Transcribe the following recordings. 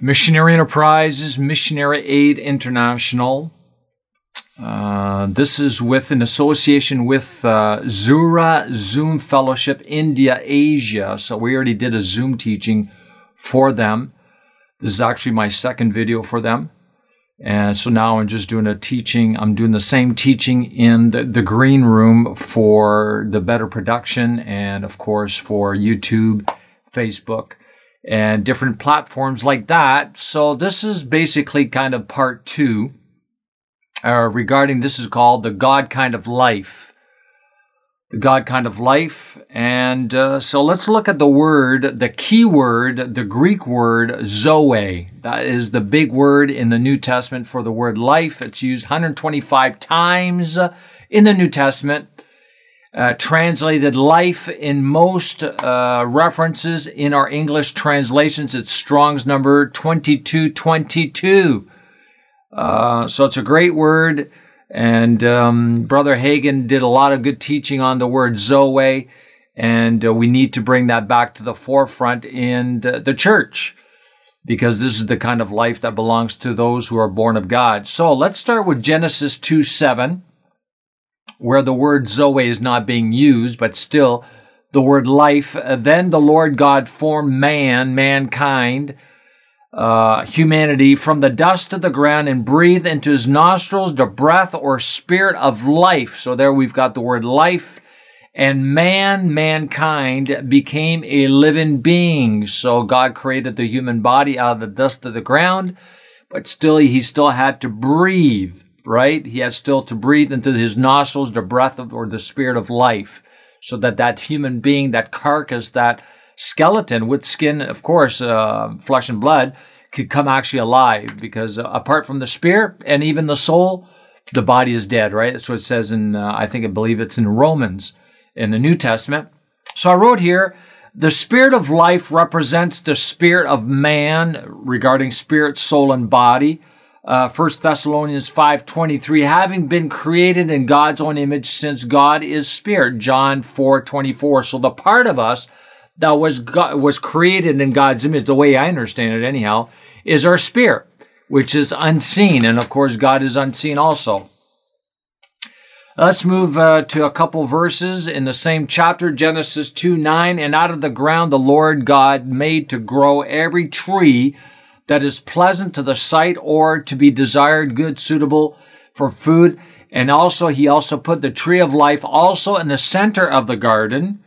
Missionary Enterprises, Missionary Aid International. Uh, this is with an association with uh, Zura Zoom Fellowship India Asia. So we already did a Zoom teaching for them. This is actually my second video for them. And so now I'm just doing a teaching. I'm doing the same teaching in the, the green room for the better production and, of course, for YouTube, Facebook, and different platforms like that. So this is basically kind of part two uh, regarding this is called the God kind of life. The God kind of life. And uh, so let's look at the word, the key word, the Greek word Zoe. That is the big word in the New Testament for the word life. It's used 125 times in the New Testament. Uh, translated life in most uh, references in our English translations. It's Strong's number 2222. Uh, so it's a great word. And um, Brother Hagin did a lot of good teaching on the word Zoe. And uh, we need to bring that back to the forefront in the, the church because this is the kind of life that belongs to those who are born of God. So let's start with Genesis 2 7, where the word Zoe is not being used, but still the word life. Then the Lord God formed man, mankind uh, humanity from the dust of the ground and breathed into his nostrils the breath or spirit of life. So there we've got the word life. And man, mankind, became a living being. So God created the human body out of the dust of the ground, but still, he still had to breathe, right? He had still to breathe into his nostrils the breath of, or the spirit of life, so that that human being, that carcass, that skeleton with skin, of course, uh, flesh and blood, could come actually alive because uh, apart from the spirit and even the soul, the body is dead, right? That's what it says in, uh, I think I believe it's in Romans in the New Testament. So I wrote here, the spirit of life represents the spirit of man regarding spirit, soul, and body. Uh, 1 Thessalonians 5.23, having been created in God's own image since God is spirit. John 4.24. So the part of us that was God, was created in God's image, the way I understand it anyhow, is our spirit, which is unseen, and of course God is unseen also. Let's move uh, to a couple verses in the same chapter, Genesis 2 9. And out of the ground the Lord God made to grow every tree that is pleasant to the sight or to be desired, good, suitable for food. And also, he also put the tree of life also in the center of the garden.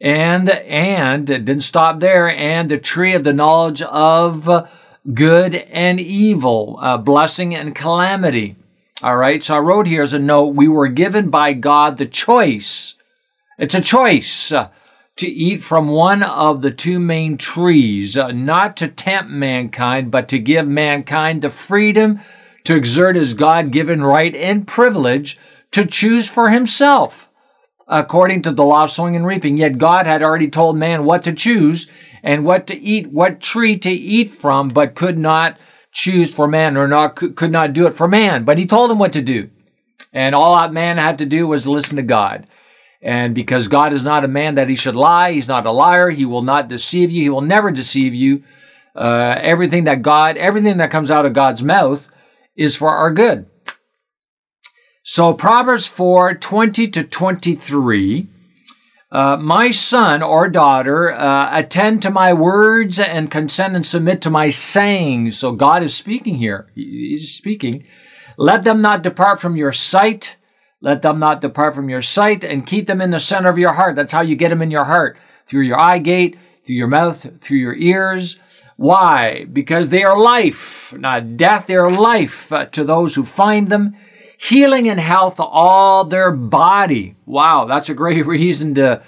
And and it didn't stop there. And the tree of the knowledge of good and evil uh, blessing and calamity. All right so i wrote here as a note we were given by god the choice. It's a choice. uh, to eat from one of the two main trees uh, not to tempt mankind but to give mankind the freedom to exert his god-given right and privilege to choose for himself according to the law of sowing and reaping. Yet God had already told man what to choose and what to eat, what tree to eat from, but could not choose for man or not could not do it for man. But he told him what to do. And all that man had to do was listen to God. And because God is not a man that he should lie, he's not a liar, he will not deceive you, he will never deceive you. Uh, everything that God, everything that comes out of God's mouth is for our good. So Proverbs 4 20 to 23. Uh, my son or daughter, uh, attend to my words and consent and submit to my sayings. So God is speaking here. He's speaking. Let them not depart from your sight. Let them not depart from your sight and keep them in the center of your heart. That's how you get them in your heart through your eye gate, through your mouth, through your ears. Why? Because they are life, not death. They are life uh, to those who find them healing and health to all their body. Wow, that's a great reason to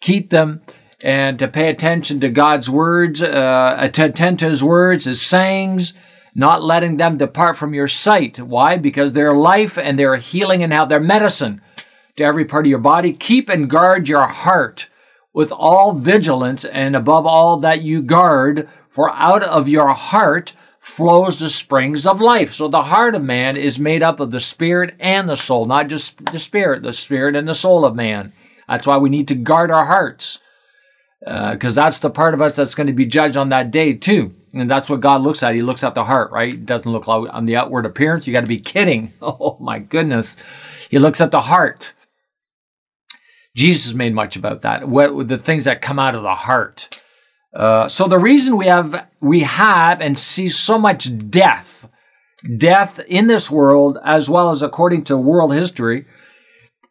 keep them and to pay attention to God's words, uh, to attend to His words, His sayings, not letting them depart from your sight. Why? Because they're life and they're healing and how They're medicine to every part of your body. Keep and guard your heart with all vigilance and above all that you guard, for out of your heart flows the springs of life. So the heart of man is made up of the spirit and the soul, not just the spirit, the spirit and the soul of man. That's why we need to guard our hearts, because uh, that's the part of us that's going to be judged on that day too. And that's what God looks at. He looks at the heart, right? He doesn't look like on the outward appearance. You got to be kidding. Oh my goodness. He looks at the heart. Jesus made much about that. What the things that come out of the heart. Uh, so the reason we have we have and see so much death, death in this world as well as according to world history,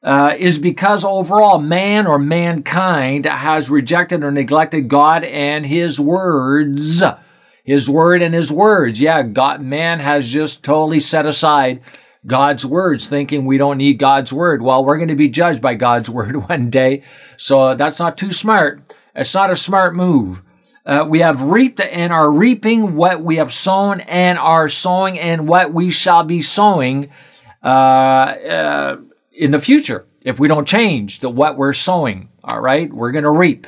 uh, is because overall man or mankind has rejected or neglected God and His words. His word and His words. Yeah, God, man has just totally set aside God's words, thinking we don't need God's word. Well, we're going to be judged by God's word one day, so that's not too smart. It's not a smart move. Uh, we have reaped and are reaping what we have sown and are sowing and what we shall be sowing. Uh, uh, in the future if we don't change the what we're sowing. All right, we're going to reap,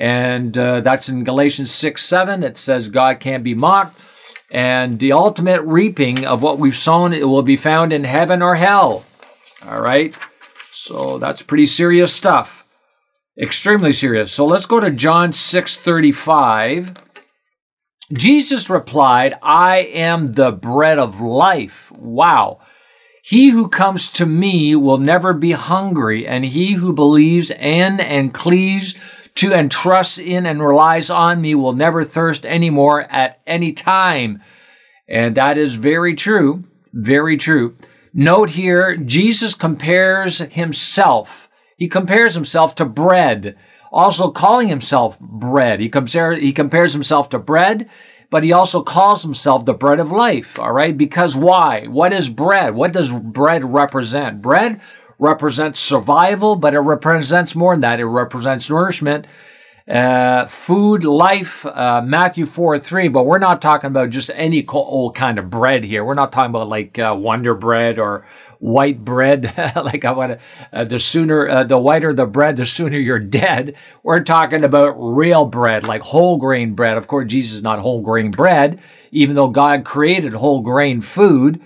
and uh, that's in Galatians six seven. It says God can't be mocked, and the ultimate reaping of what we've sown it will be found in heaven or hell. All right, so that's pretty serious stuff, extremely serious. So let's go to John six thirty five. Jesus replied, I am the bread of life. Wow. He who comes to me will never be hungry, and he who believes in and cleaves to and trusts in and relies on me will never thirst anymore at any time. And that is very true. Very true. Note here, Jesus compares himself. He compares himself to bread, also calling himself bread. He compares, he compares himself to bread but he also calls himself the bread of life. All right. Because why? What is bread? What does bread represent? Bread represents survival, but it represents more than that. It represents nourishment, uh, food, life, uh, Matthew 4 3. But we're not talking about just any old kind of bread here. We're not talking about like uh, Wonder Bread or white bread. like I want to, uh, the sooner, uh, the whiter the bread, the sooner you're dead. We're talking about real bread, like whole grain bread. Of course, Jesus is not whole grain bread, even though God created whole grain food.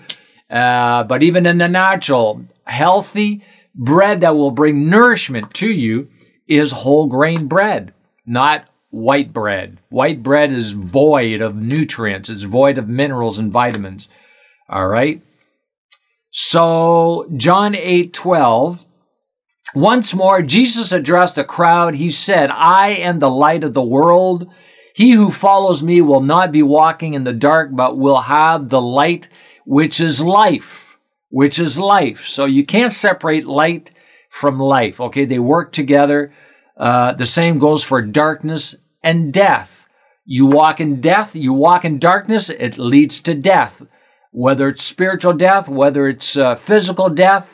Uh, but even in the natural, healthy bread that will bring nourishment to you is whole grain bread, not white bread. White bread is void of nutrients, it's void of minerals and vitamins. All right. So, John 8 12. Once more, Jesus addressed a crowd. He said, I am the light of the world. He who follows me will not be walking in the dark, but will have the light which is life, which is life. So you can't separate light from life. Okay, they work together. Uh, the same goes for darkness and death. You walk in death, you walk in darkness, it leads to death whether it's spiritual death, whether it's uh, physical death,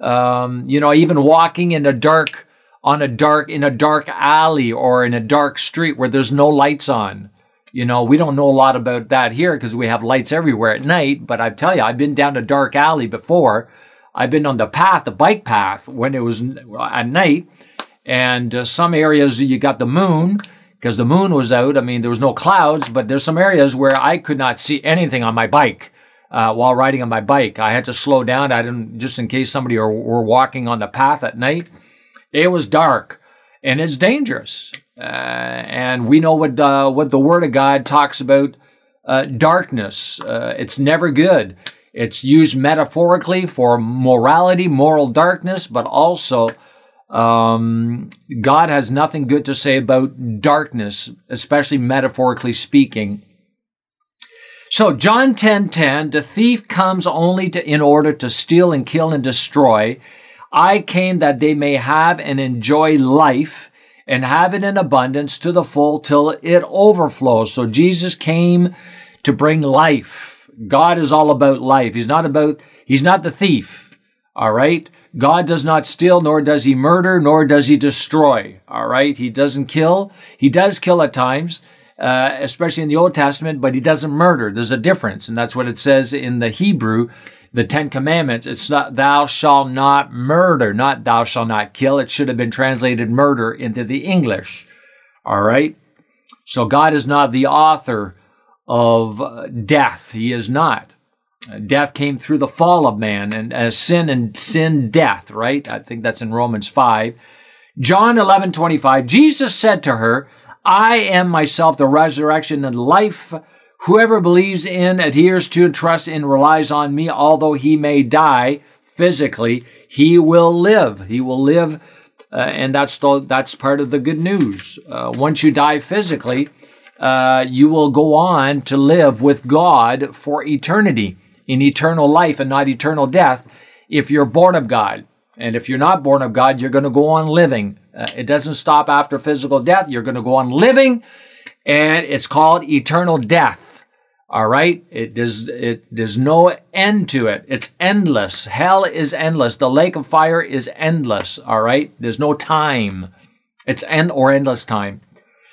um, you know, even walking in a dark, on a dark, in a dark alley or in a dark street where there's no lights on. You know, we don't know a lot about that here because we have lights everywhere at night. But I tell you, I've been down a dark alley before. I've been on the path, the bike path, when it was at night. And uh, some areas you got the moon because the moon was out. I mean, there was no clouds, but there's some areas where I could not see anything on my bike uh, while riding on my bike. I had to slow down. I didn't just in case somebody were, were walking on the path at night. It was dark and it's dangerous. Uh, and we know what uh, what the Word of God talks about uh, darkness. Uh, it's never good. It's used metaphorically for morality, moral darkness, but also um, God has nothing good to say about darkness, especially metaphorically speaking. So John 10:10, 10, 10, the thief comes only to in order to steal and kill and destroy. I came that they may have and enjoy life and have it in abundance to the full till it overflows. So Jesus came to bring life. God is all about life. He's not about he's not the thief. All right? God does not steal, nor does he murder, nor does he destroy. All right? He doesn't kill. He does kill at times uh, especially in the Old Testament, but he doesn't murder. There's a difference, and that's what it says in the Hebrew, the Ten Commandments. It's not thou shalt not murder, not thou shalt not kill. It should have been translated murder into the English. All right? So God is not the author of uh, death. He is not. Death came through the fall of man, and uh, sin and sin, death, right? I think that's in Romans 5. John 11 25. Jesus said to her, I am myself the resurrection and life. Whoever believes in, adheres to, and trusts in, relies on me, although he may die physically, he will live. He will live, uh, and that's the, that's part of the good news. Uh, once you die physically, uh, you will go on to live with God for eternity, in eternal life and not eternal death, if you're born of God. And if you're not born of God, you're going to go on living. Uh, it doesn't stop after physical death. You're going to go on living, and it's called eternal death. All right? It does it there's no end to it. It's endless. Hell is endless. The lake of fire is endless. All right? There's no time. It's end or endless time.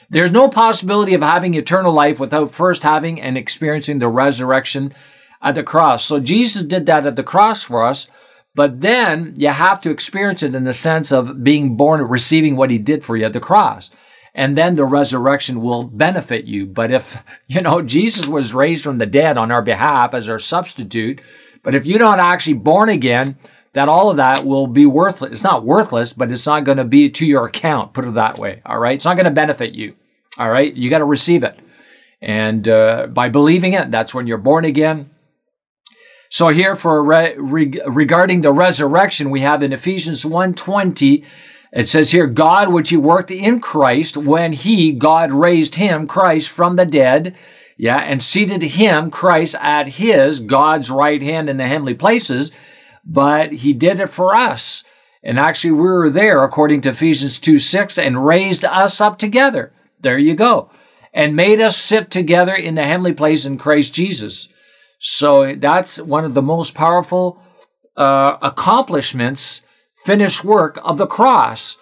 There's no possibility of having eternal life without first having and experiencing the resurrection at the cross. So Jesus did that at the cross for us, but then you have to experience it in the sense of being born, receiving what he did for you at the cross and then the resurrection will benefit you. But if, you know, Jesus was raised from the dead on our behalf as our substitute, but if you're not actually born again, that all of that will be worthless. It's not worthless, but it's not going to be to your account, put it that way. All right. It's not going to benefit you. All right. You got to receive it. And uh, by believing it, that's when you're born again. So here for re- re- regarding the resurrection, we have in Ephesians 1:20 it says here, God, which he worked in Christ when he, God, raised him, Christ, from the dead, yeah, and seated him, Christ, at his, God's right hand in the heavenly places, but he did it for us. And actually, we were there, according to Ephesians 2 6, and raised us up together. There you go. And made us sit together in the heavenly place in Christ Jesus. So that's one of the most powerful uh, accomplishments finished work of the cross.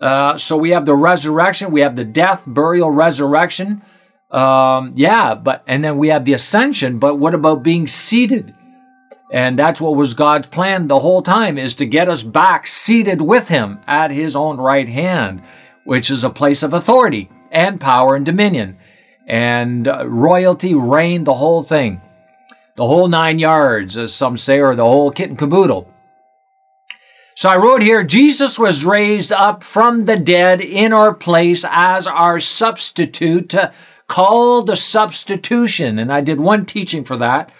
Uh, so we have the resurrection, we have the death, burial, resurrection. Um, yeah, but and then we have the ascension. But what about being seated? And that's what was God's plan the whole time is to get us back seated with Him at His own right hand, which is a place of authority and power and dominion and uh, royalty, reign, the whole thing, the whole nine yards, as some say, or the whole kit and caboodle. So I wrote here, Jesus was raised up from the dead in our place as our substitute, called the substitution. And I did one teaching for that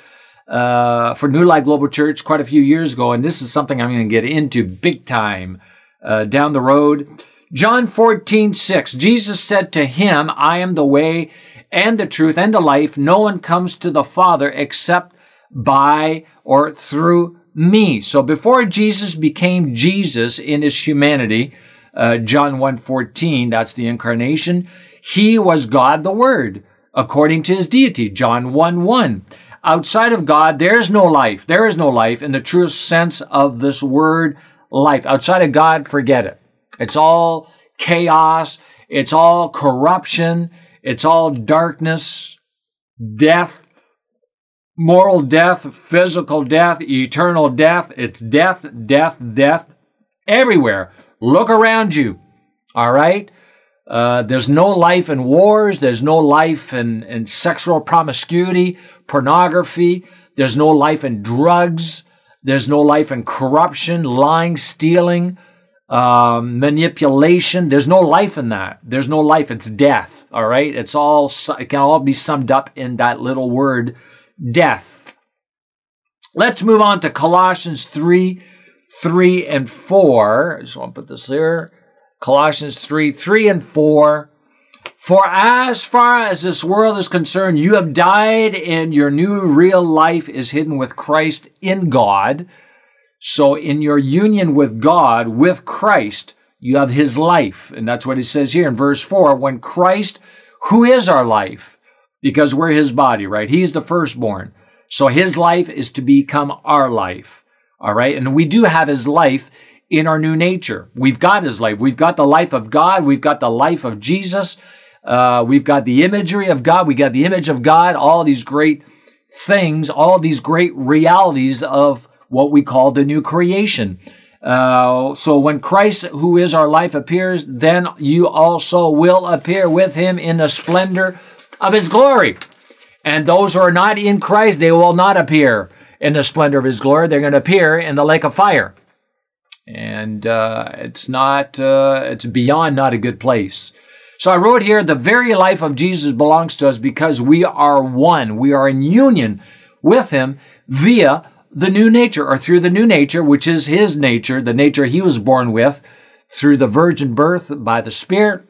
uh, for New Life Global Church quite a few years ago. And this is something I'm going to get into big time uh, down the road. John 14, 6. Jesus said to him, I am the way and the truth and the life. No one comes to the Father except by or through me. So before Jesus became Jesus in his humanity, uh, John 1.14, that's the incarnation, he was God the Word, according to his deity, John 1 1. Outside of God, there is no life. There is no life in the truest sense of this word life. Outside of God, forget it. It's all chaos. It's all corruption. It's all darkness, death, moral death, physical death, eternal death. It's death, death, death everywhere. Look around you. All right? Uh, there's no life in wars. There's no life in, in sexual promiscuity, pornography. There's no life in drugs. There's no life in corruption, lying, stealing, um, manipulation. There's no life in that. There's no life. It's death. All right. It's all. It can all be summed up in that little word death. Let's move on to Colossians 3 3 and 4. I just want to put this here. Colossians 3 3 and 4. For as far as this world is concerned, you have died, and your new real life is hidden with Christ in God. So, in your union with God, with Christ, you have his life. And that's what he says here in verse 4 when Christ, who is our life, because we're his body, right? He's the firstborn. So his life is to become our life. All right. And we do have his life in our new nature. We've got his life. We've got the life of God. We've got the life of Jesus. Uh, we've got the imagery of God. We got the image of God. All these great things, all these great realities of what we call the new creation. Uh, so when Christ, who is our life, appears, then you also will appear with him in the splendor of his glory. And those who are not in Christ, they will not appear in the splendor of his glory. They're going to appear in the lake of fire. And uh, it's not, uh, it's beyond not a good place. So I wrote here the very life of Jesus belongs to us because we are one. We are in union with him via the new nature or through the new nature, which is his nature, the nature he was born with through the virgin birth by the Spirit.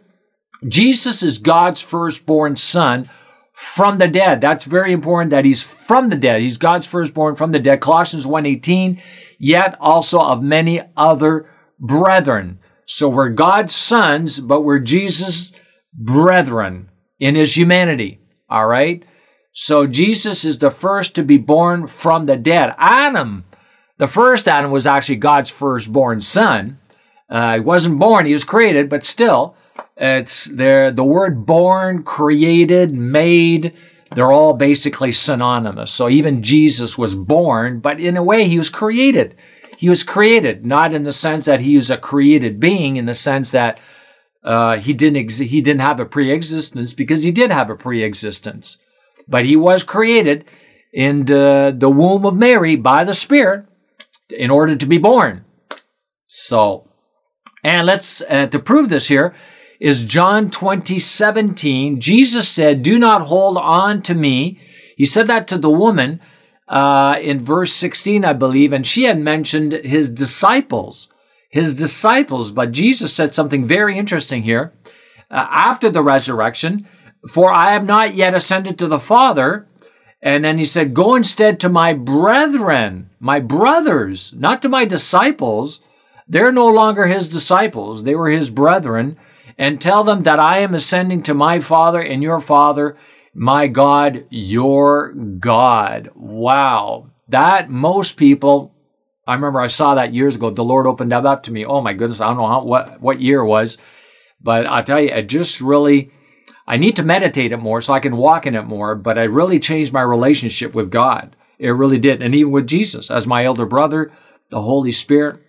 Jesus is God's firstborn son from the dead. That's very important that he's from the dead. He's God's firstborn from the dead. Colossians 1:18, yet also of many other brethren. So we're God's sons, but we're Jesus' brethren in his humanity. All right? So Jesus is the first to be born from the dead. Adam, the first Adam was actually God's firstborn son. Uh, he wasn't born, he was created, but still, it's there. The word born, created, made, they're all basically synonymous. So even Jesus was born, but in a way, he was created. He was created, not in the sense that he was a created being, in the sense that uh, he didn't ex- he didn't have a pre-existence because he did have a pre-existence, but he was created in the the womb of Mary by the Spirit in order to be born. So, and let's uh, to prove this here is John 20, 17. Jesus said, Do not hold on to me. He said that to the woman uh, in verse 16, I believe, and she had mentioned his disciples. His disciples, but Jesus said something very interesting here. Uh, after the resurrection, for I have not yet ascended to the Father. And then he said, Go instead to my brethren, my brothers, not to my disciples. They're no longer his disciples, they were his brethren and tell them that I am ascending to my Father and your Father, my God, your God. Wow. That most people, I remember I saw that years ago. The Lord opened that up to me. Oh my goodness, I don't know how, what, what year it was, but I tell you, it just really, I need to meditate it more so I can walk in it more, but it really changed my relationship with God. It really did. And even with Jesus as my elder brother, the Holy Spirit.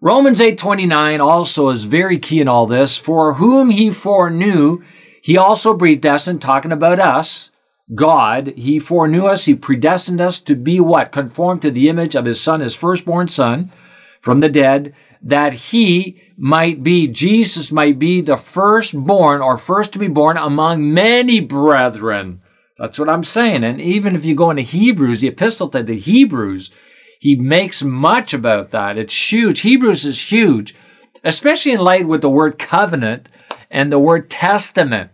Romans 8:29 also is very key in all this. For whom he foreknew, he also predestined, talking about us, God, he foreknew us, he predestined us to be what? Conformed to the image of his son, his firstborn son from the dead, that he might be, Jesus might be the firstborn or first to be born among many brethren. That's what I'm saying. And even if you go into Hebrews, the epistle to the Hebrews, he makes much about that. It's huge. Hebrews is huge, especially in light with the word covenant and the word testament.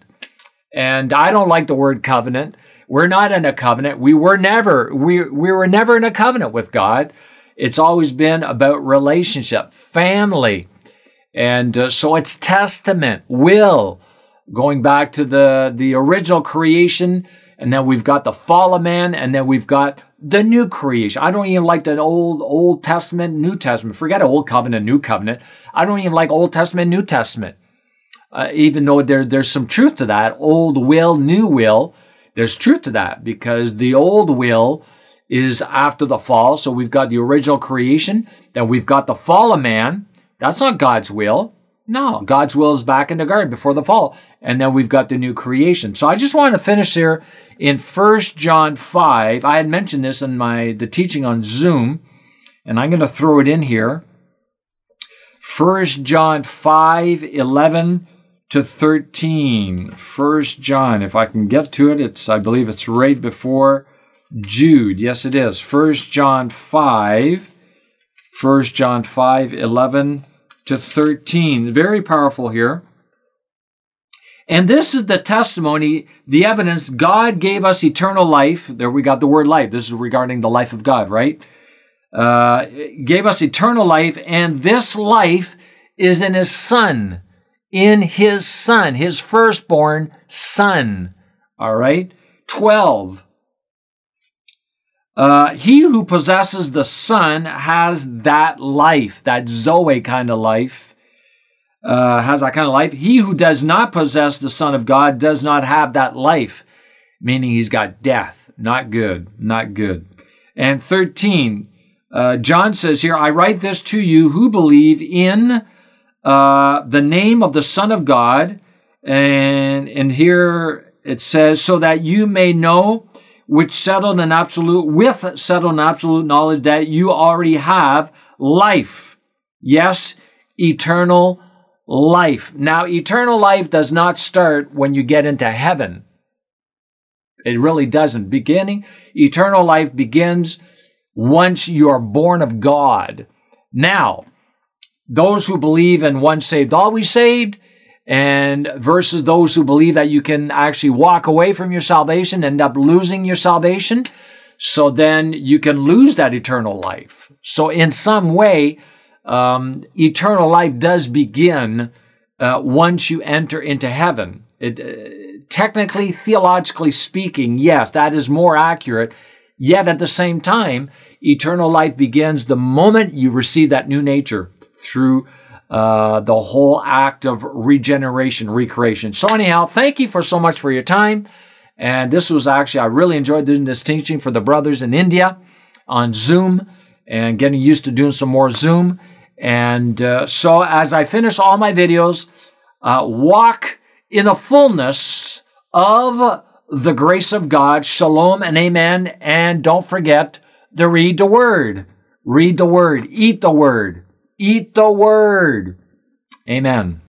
And I don't like the word covenant. We're not in a covenant. We were never we we were never in a covenant with God. It's always been about relationship, family. And uh, so it's testament, will, going back to the the original creation and then we've got the fall of man and then we've got the new creation. I don't even like the old Old Testament, New Testament. Forget Old Covenant, New Covenant. I don't even like Old Testament, New Testament. Uh, even though there, there's some truth to that, old will, new will, there's truth to that because the old will is after the fall. So we've got the original creation, then we've got the fall of man. That's not God's will. No, God's will is back in the garden before the fall. And then we've got the new creation. So I just want to finish here in 1 John 5, I had mentioned this in my the teaching on Zoom, and I'm going to throw it in here. 1 John 5, 11 to 13. 1 John, if I can get to it, it's I believe it's right before Jude. Yes, it is. 1 John 5, 1 John 5, 11 to 13. Very powerful here. And this is the testimony, the evidence God gave us eternal life. There we got the word life. This is regarding the life of God, right? Uh, gave us eternal life, and this life is in His Son, in His Son, His firstborn Son. All right? 12. Uh, he who possesses the Son has that life, that Zoe kind of life uh, has that kind of life. He who does not possess the Son of God does not have that life, meaning he's got death. Not good, not good. And 13, uh, John says here, I write this to you who believe in uh, the name of the Son of God. And, and here it says, so that you may know which settled and absolute, with settled and absolute knowledge that you already have life. Yes, eternal life. Now, eternal life does not start when you get into heaven. It really doesn't. Beginning, eternal life begins once you are born of God. Now, those who believe in once saved, always saved, and versus those who believe that you can actually walk away from your salvation, end up losing your salvation. So then you can lose that eternal life. So in some way, um, eternal life does begin uh, once you enter into heaven. It, uh, technically, theologically speaking, yes, that is more accurate. Yet at the same time, eternal life begins the moment you receive that new nature through uh, the whole act of regeneration, recreation. So, anyhow, thank you for so much for your time. And this was actually, I really enjoyed doing this teaching for the brothers in India on Zoom and getting used to doing some more Zoom. And uh, so, as I finish all my videos, uh, walk in the fullness of the grace of God. Shalom and amen. And don't forget to read the word. Read the word. Eat the word. Eat the word. Amen.